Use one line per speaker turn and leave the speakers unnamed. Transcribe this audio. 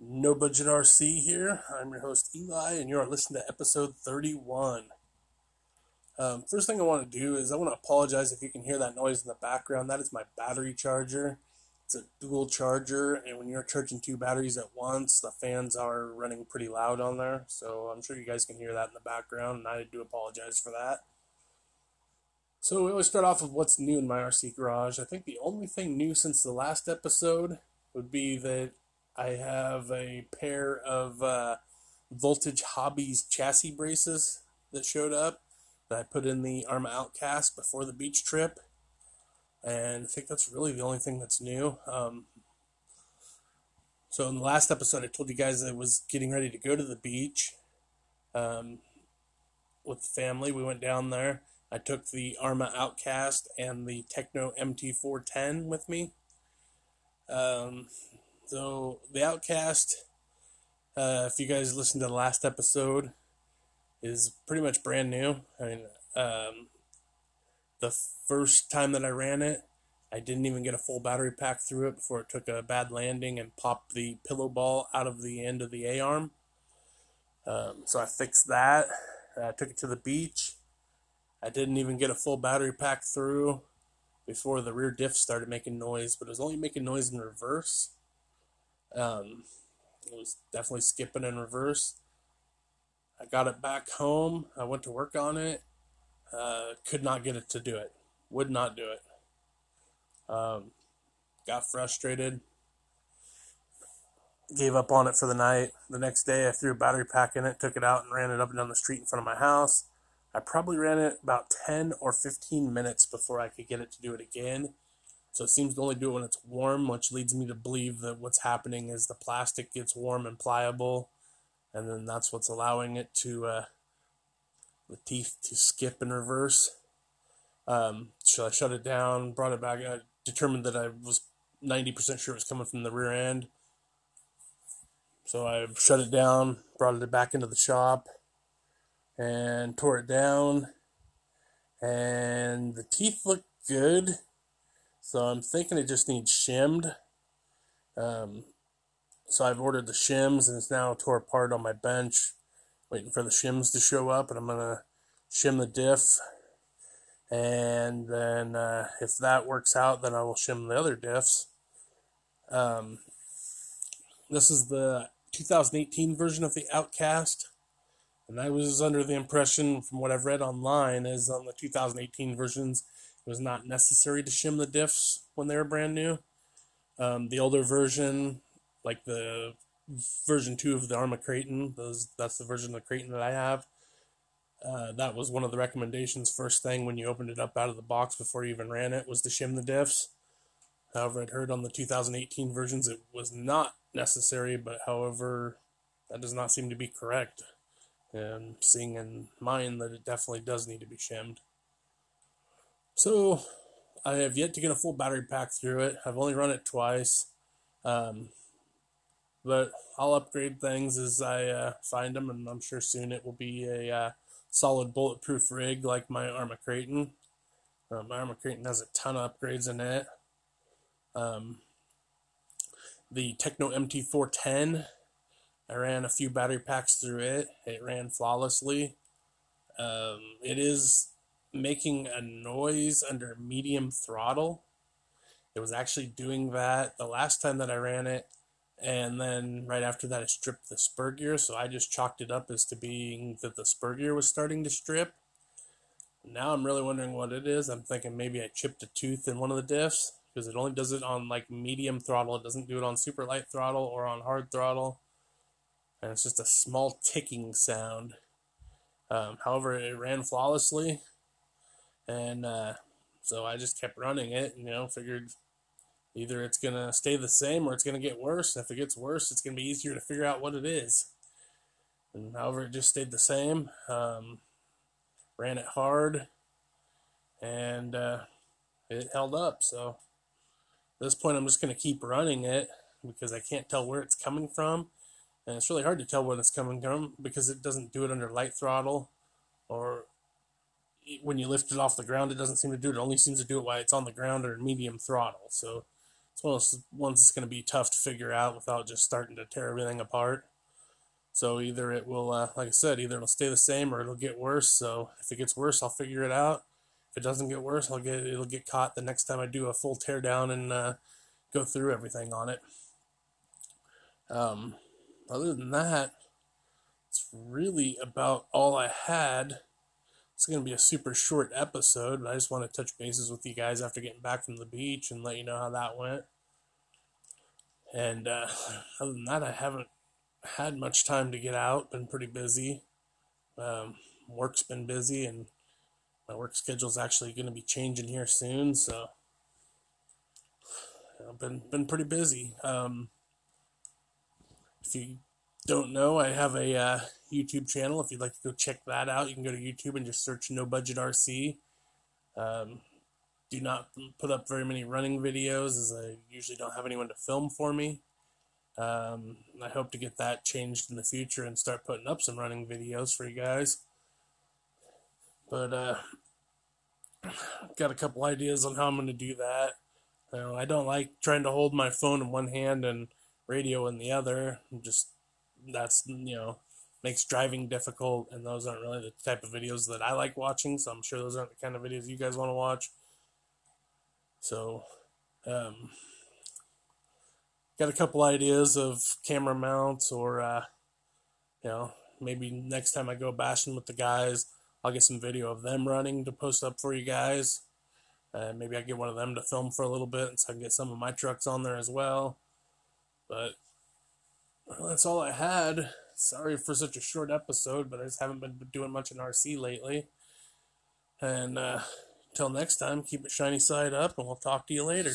No Budget RC here. I'm your host Eli, and you are listening to episode 31. Um, first thing I want to do is I want to apologize if you can hear that noise in the background. That is my battery charger. It's a dual charger, and when you're charging two batteries at once, the fans are running pretty loud on there. So I'm sure you guys can hear that in the background, and I do apologize for that. So we always start off with what's new in my RC garage. I think the only thing new since the last episode would be that I have a pair of uh, Voltage Hobbies chassis braces that showed up that I put in the Arrma Outcast before the beach trip. And I think that's really the only thing that's new. Um, so in the last episode, I told you guys I was getting ready to go to the beach um, with the family. We went down there. I took the Arrma Outcast and the Tekno MT410 with me. Um, so the Outcast, uh, if you guys listened to the last episode, is pretty much brand new. I mean, um, the first time that I ran it, I didn't even get a full battery pack through it before it took a bad landing and popped the pillow ball out of the end of the A arm. Um, so I fixed that. I took it to the beach. I didn't even get a full battery pack through before the rear diff started making noise, but it was only making noise in reverse. Um, it was definitely skipping in reverse. I got it back home. I went to work on it. Uh, could not get it to do it. Would not do it. Um, got frustrated. Gave up on it for the night. The next day, I threw a battery pack in it, took it out, and ran it up and down the street in front of my house. I probably ran it about 10 or 15 minutes before I could get it to do it again. So it seems to only do it when it's warm, which leads me to believe that what's happening is the plastic gets warm and pliable, and then that's what's allowing it to uh, the teeth to skip in reverse. Um, so I shut it down, brought it back. I determined that I was 90% sure it was coming from the rear end. So I shut it down, brought it back into the shop, and tore it down. And the teeth look good. So I'm thinking it just needs shimmed. Um, so I've ordered the shims and it's now tore apart on my bench, waiting for the shims to show up. And I'm to shim the diff. And then uh, if that works out, then I will shim the other diffs. Um, this is the 2018 version of the Outcast. And I was under the impression, from what I've read online, is on the 2018 versions, was not necessary to shim the diffs when they were brand new. Um, the older version, like the version two of the Arrma Kraton, those that's the version of the Kraton that I have. Uh, that was one of the recommendations. First thing when you opened it up out of the box before you even ran it was to shim the diffs. However, I'd heard on the 2018 versions it was not necessary, but however, that does not seem to be correct. And seeing in mine that it definitely does need to be shimmed. So I have yet to get a full battery pack through it. I've only run it twice. Um, but I'll upgrade things as I uh, find them, and I'm sure soon it will be a uh, solid bulletproof rig like my Arrma Kraton. Uh, my Arrma Kraton has a ton of upgrades in it. Um, the Tekno MT410, I ran a few battery packs through it. It ran flawlessly. Um, it is making a noise under medium throttle. It was actually doing that the last time that I ran it, and then right after that, it stripped the spur gear. So I just chalked it up as to being that the spur gear was starting to strip. Now I'm really wondering what it is. I'm thinking maybe I chipped a tooth in one of the diffs because it only does it on like medium throttle. It doesn't do it on super light throttle or on hard throttle, and it's just a small ticking sound. Um, however, it ran flawlessly. And uh, so I just kept running it, you know, figured either it's going to stay the same or it's going to get worse. If it gets worse, it's going to be easier to figure out what it is. And however, it just stayed the same. Um, ran it hard and uh, it held up. So at this point, I'm just going to keep running it because I can't tell where it's coming from. And it's really hard to tell where it's coming from because it doesn't do it under light throttle or when you lift it off the ground, it doesn't seem to do it. It only seems to do it while it's on the ground or medium throttle. So it's one of those ones that's going to be tough to figure out without just starting to tear everything apart. So either it will, uh, like I said, either it'll stay the same or it'll get worse. So if it gets worse, I'll figure it out. If it doesn't get worse, I'll get it'll get caught the next time I do a full tear down and uh, go through everything on it. Um, other than that, it's really about all I had. It's going to be a super short episode, but I just want to touch bases with you guys after getting back from the beach and let you know how that went. And uh, other than that, I haven't had much time to get out. Been pretty busy. Um, work's been busy, and my work schedule's actually going to be changing here soon. So I've been been pretty busy. Um, if you don't know, I have a uh, YouTube channel. If you'd like to go check that out, you can go to YouTube and just search No Budget RC. Um, do not put up very many running videos as I usually don't have anyone to film for me. Um, I hope to get that changed in the future and start putting up some running videos for you guys. But uh, got a couple ideas on how I'm going to do that. You know, I don't like trying to hold my phone in one hand and radio in the other. I'm just that's you know makes driving difficult, and those aren't really the type of videos that I like watching. So I'm sure those aren't the kind of videos you guys want to watch. So, um, got a couple ideas of camera mounts, or uh, you know, maybe next time I go bashing with the guys, I'll get some video of them running to post up for you guys. Uh, maybe I get one of them to film for a little bit, so I can get some of my trucks on there as well. But well, that's all I had. Sorry for such a short episode, but I just haven't been doing much in RC lately. And uh, until next time, keep it shiny side up, and we'll talk to you later.